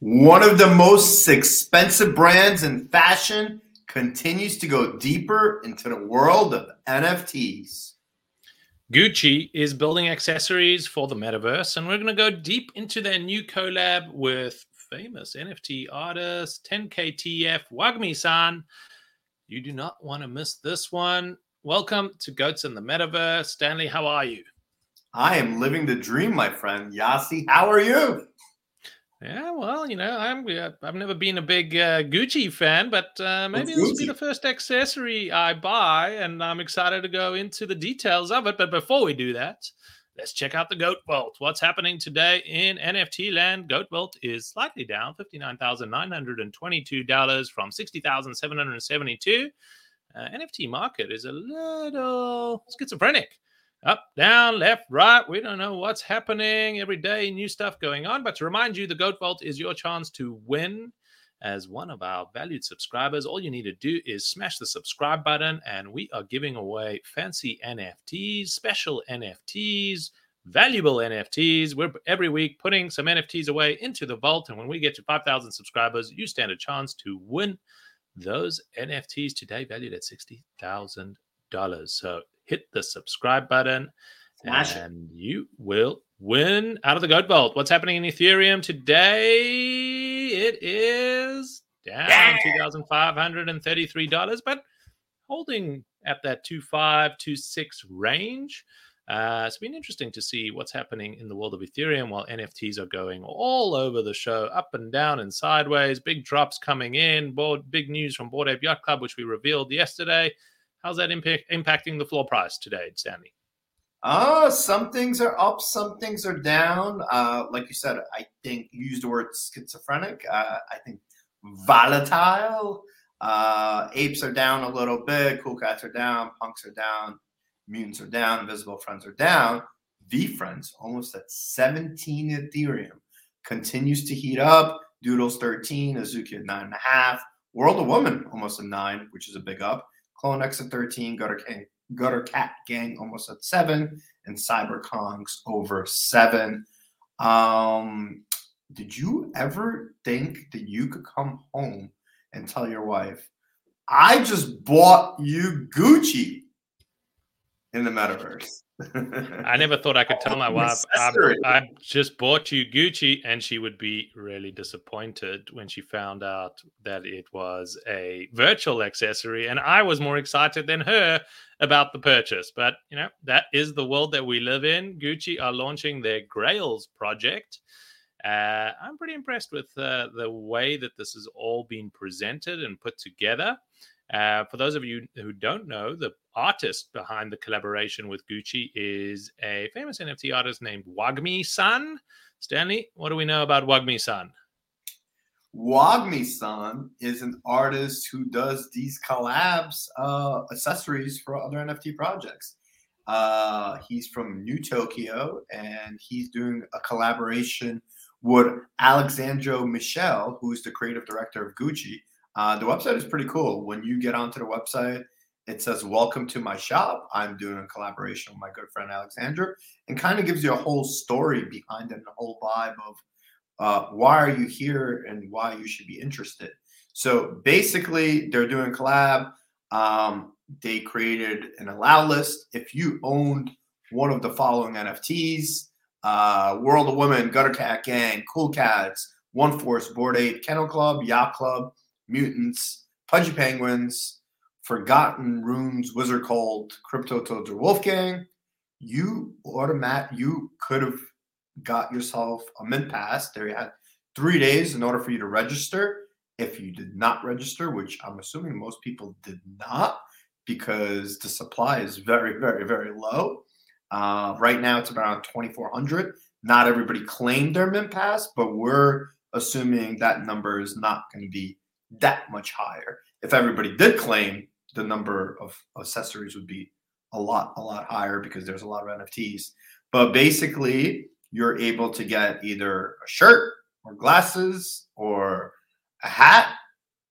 One of the most expensive brands in fashion continues to go deeper into the world of NFTs. Gucci is building accessories for the metaverse, and we're going to go deep into their new collab with famous NFT artist 10KTF Wagmi san. You do not want to miss this one. Welcome to Goats in the Metaverse. Stanley, how are you? I am living the dream, my friend. Yasi, how are you? Yeah, well, you know, I'm I've never been a big uh, Gucci fan, but uh, maybe this will be the first accessory I buy, and I'm excited to go into the details of it. But before we do that, let's check out the Goat Vault. What's happening today in NFT land? Goat Vault is slightly down, fifty nine thousand nine hundred and twenty two dollars from sixty thousand seven hundred seventy two. Uh, NFT market is a little schizophrenic up, down, left, right. We don't know what's happening every day, new stuff going on. But to remind you, the Goat Vault is your chance to win as one of our valued subscribers. All you need to do is smash the subscribe button, and we are giving away fancy NFTs, special NFTs, valuable NFTs. We're every week putting some NFTs away into the vault. And when we get to 5,000 subscribers, you stand a chance to win those NFTs today, valued at $60,000. So hit the subscribe button, Smash and it. you will win out of the Goat Vault. What's happening in Ethereum today? It is down yeah. $2,533, but holding at that 2526 range. Uh, it's been interesting to see what's happening in the world of Ethereum while NFTs are going all over the show, up and down and sideways. Big drops coming in. Board, big news from Bored Ape Yacht Club, which we revealed yesterday. How's that impact, impacting the floor price today, Stanley? Uh, some things are up, some things are down. Uh, like you said, I think you used the word schizophrenic. Uh, I think volatile. Uh, apes are down a little bit. Cool cats are down. Punks are down. Mutants are down. Invisible friends are down. VeeFriends almost at 17 Ethereum continues to heat up. Doodles 13, Azuki at nine and a half. World of Woman almost a nine, which is a big up. Clone X at 13, Gutter, King, Gutter Cat Gang almost at seven, and Cyber Kongs over seven. Um, did you ever think that you could come home and tell your wife, I just bought you Gucci in the metaverse? I never thought I could tell my wife I, I, just bought you Gucci, and she would be really disappointed when she found out that it was a virtual accessory, and I was more excited than her about the purchase. But you know that is the world that we live in. Gucci are launching their Grails project. Uh, I'm pretty impressed with uh, the way that this has all been presented and put together. Uh, for those of you who don't know, the artist behind the collaboration with Gucci is a famous NFT artist named Wagmi San. Stanley, what do we know about Wagmi San? Wagmi San is an artist who does these collabs, uh, accessories for other NFT projects. Uh, he's from Neo Tokyo and he's doing a collaboration with Alessandro Michele, who's the creative director of Gucci. Uh, the website is pretty cool. When you get onto the website, it says, Welcome to my shop. I'm doing a collaboration with my good friend Alexander, and kind of gives you a whole story behind it and a whole vibe of uh, why are you here and why you should be interested. So basically, they're doing a collab. Um, they created an allow list. If you owned one of the following NFTs, uh, World of Women, Gutter Cat Gang, Cool Cats, One Force, Bored Ape, Kennel Club, Yacht Club, Mutants, Pudgy Penguins, Forgotten Runes, Wizard Cult Crypto Toads, Wolf Game, you automat you could have got yourself a mint pass. There you had three days in order for you to register. If you did not register, which I'm assuming most people did not, because the supply is very, very, very low. Uh, right now, it's around 2,400. Not everybody claimed their mint pass, but we're assuming that number is not going to be that much higher. If everybody did claim, the number of accessories would be a lot, a lot higher because there's a lot of NFTs. But basically, you're able to get either a shirt or glasses or a hat.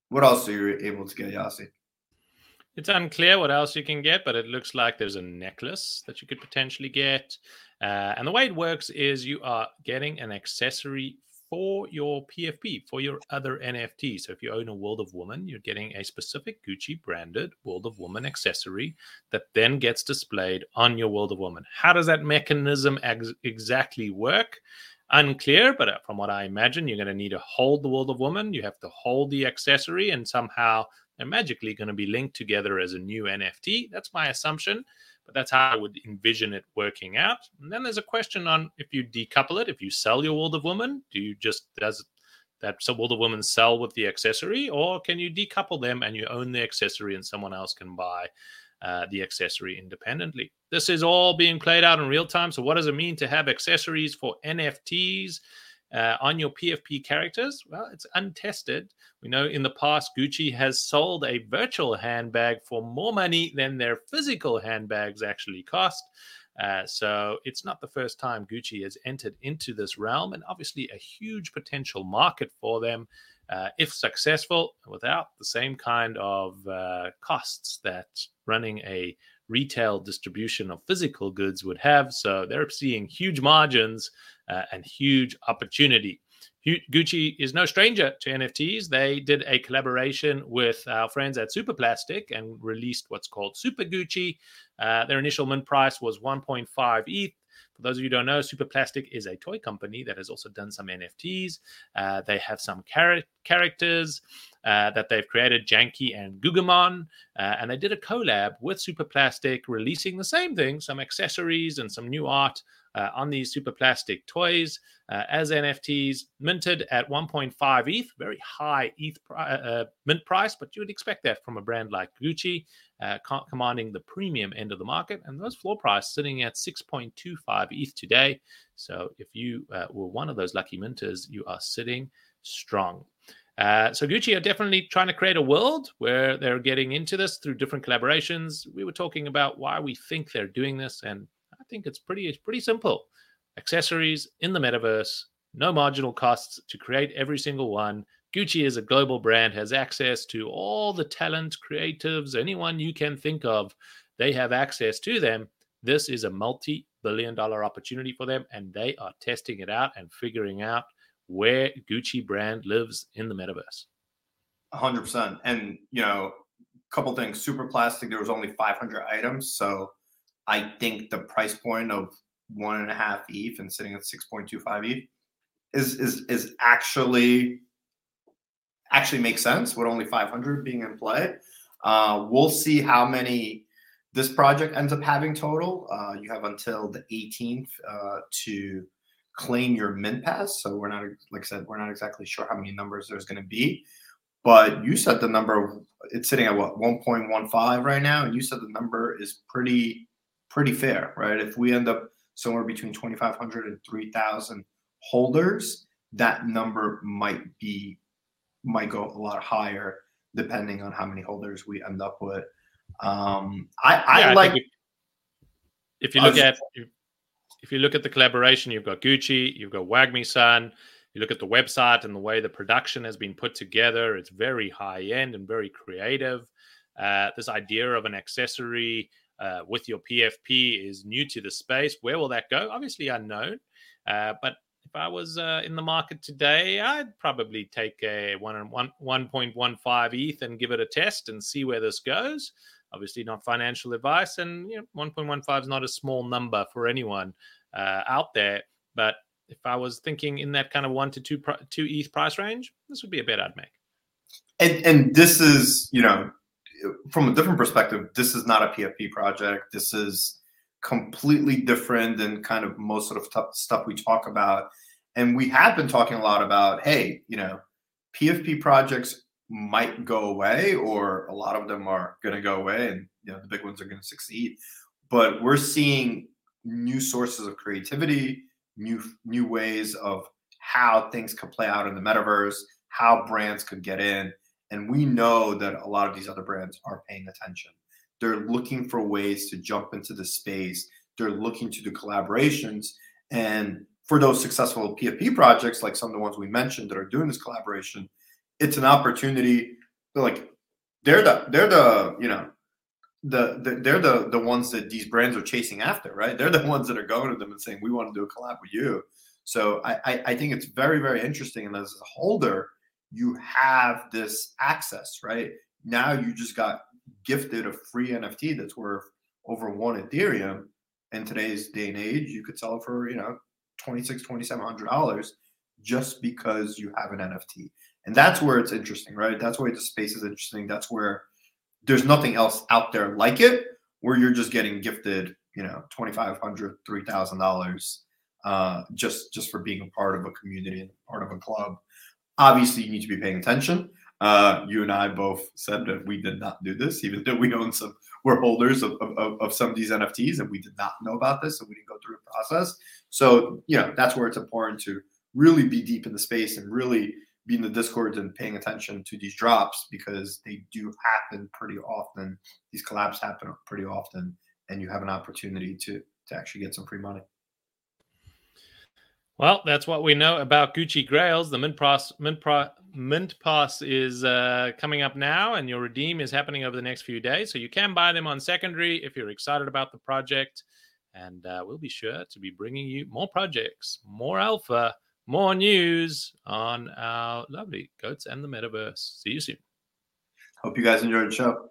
What else are you able to get, Yasi? It's unclear what else you can get, but it looks like there's a necklace that you could potentially get. Uh, and the way it works is you are getting an accessory for your PFP, for your other NFT. So if you own a World of Woman, you're getting a specific Gucci branded World of Woman accessory that then gets displayed on your World of Woman. How does that mechanism ex- exactly work? Unclear, but uh, from what I imagine, you're going to need to hold the World of Woman. You have to hold the accessory, and somehow they're magically going to be linked together as a new NFT. That's my assumption but that's how I would envision it working out. And then there's a question on if you decouple it, if you sell your World of Woman, do you just does that World of Woman sell with the accessory, or can you decouple them and you own the accessory and someone else can buy uh, the accessory independently? This is all being played out in real time. So what does it mean to have accessories for NFTs? Uh, on your PFP characters? Well, it's untested. We know in the past, Gucci has sold a virtual handbag for more money than their physical handbags actually cost. Uh, so it's not the first time Gucci has entered into this realm, and obviously a huge potential market for them uh, if successful, without the same kind of uh, costs that running a retail distribution of physical goods would have. So they're seeing huge margins uh, and huge opportunity. Gucci is no stranger to NFTs. They did a collaboration with our friends at Superplastic and released what's called Super Gucci. Uh, their initial mint price was 1.5 ETH. For those of you who don't know, Superplastic is a toy company that has also done some NFTs. Uh, they have some char- characters uh, that they've created, Janky and Guggimon, uh, and they did a collab with Superplastic, releasing the same thing, some accessories and some new art uh, on these Superplastic toys uh, as NFTs, minted at 1.5 ETH, very high ETH pri- uh, mint price, but you would expect that from a brand like Gucci, uh, commanding the premium end of the market. And those floor price sitting at 6.25 ETH today. So if you uh, were one of those lucky minters, you are sitting strong. Uh, so Gucci are definitely trying to create a world where they're getting into this through different collaborations. We were talking about why we think they're doing this, and think it's pretty it's pretty simple. Accessories in the metaverse, no marginal costs to create every single one. Gucci is a global brand, has access to all the talent, creatives, anyone you can think of. They have access to them. This is a multi billion dollar opportunity for them, and they are testing it out and figuring out where Gucci brand lives in the metaverse. 100%. And, you know, a couple things super plastic, there was only 500 items. So I think the price point of one and a half ETH and sitting at 6.25 ETH is is is actually actually makes sense with only 500 being in play. Uh, we'll see how many this project ends up having total. Uh, you have until the 18th uh, to claim your min pass. So we're not, like I said, we're not exactly sure how many numbers there's going to be. But you said the number, it's sitting at what 1.15 right now, and you said the number is pretty pretty fair, right? If we end up somewhere between 2,500 and 3,000 holders, that number might be might go a lot higher depending on how many holders we end up with. Um, I, I yeah, like. if, if, you look at if, you look at the collaboration, you've got Gucci, you've got WAGMI-san. You look at the website and the way the production has been put together; it's very high end and very creative. Uh, this idea of an accessory uh, with your PFP is new to the space. Where will that go? Obviously unknown. Uh, but if I was uh, in the market today, I'd probably take a one one one point one five ETH and give it a test and see where this goes. Obviously, not financial advice, and you know, one point one five is not a small number for anyone uh, out there. But if I was thinking in that kind of one to two two ETH price range, this would be a bet I'd make. And and this is you know from a different perspective, this is not a PFP project. This is completely different than kind of most sort of the stuff we talk about. And we have been talking a lot about, hey, you know, PFP projects might go away, or a lot of them are going to go away, and you know the big ones are going to succeed. But we're seeing new sources of creativity, new new ways of how things could play out in the metaverse, how brands could get in, and we know that a lot of these other brands are paying attention. They're looking for ways to jump into the space. They're looking to do collaborations. And for those successful PFP projects, like some of the ones we mentioned that are doing this collaboration, it's an opportunity. They're like, they're the, they're the, you know, the, the, they're the the ones that these brands are chasing after, right? They're the ones that are going to them and saying, "We want to do a collab with you." So I, I, I think it's very, very interesting. And as a holder, you have this access, right? Now you just got gifted a free NFT that's worth over one Ethereum. In today's day and age, you could sell it for, you know, 26 $2,700 just because you have an NFT. And that's where it's interesting, right? That's why the space is interesting. That's where there's nothing else out there like it, where you're just getting gifted, you know, $2,500, $3,000 uh, just just for being a part of a community part of a club. Obviously, you need to be paying attention. Uh, you and I both said that we did not do this, even though we own some, we're holders of, of, of some of these NFTs, and we did not know about this, and we didn't go through the process. So, you know, that's where it's important to really be deep in the space and really be in the discords and paying attention to these drops because they do happen pretty often. These collabs happen pretty often, and you have an opportunity to to actually get some free money. Well, that's what we know about Gucci Grails. The mint, pros, mint, pro, mint pass is uh, coming up now, and your redeem is happening over the next few days. So you can buy them on secondary if you're excited about the project. And uh, we'll be sure to be bringing you more projects, more alpha, more news on our lovely goats and the metaverse. See you soon. Hope you guys enjoyed the show.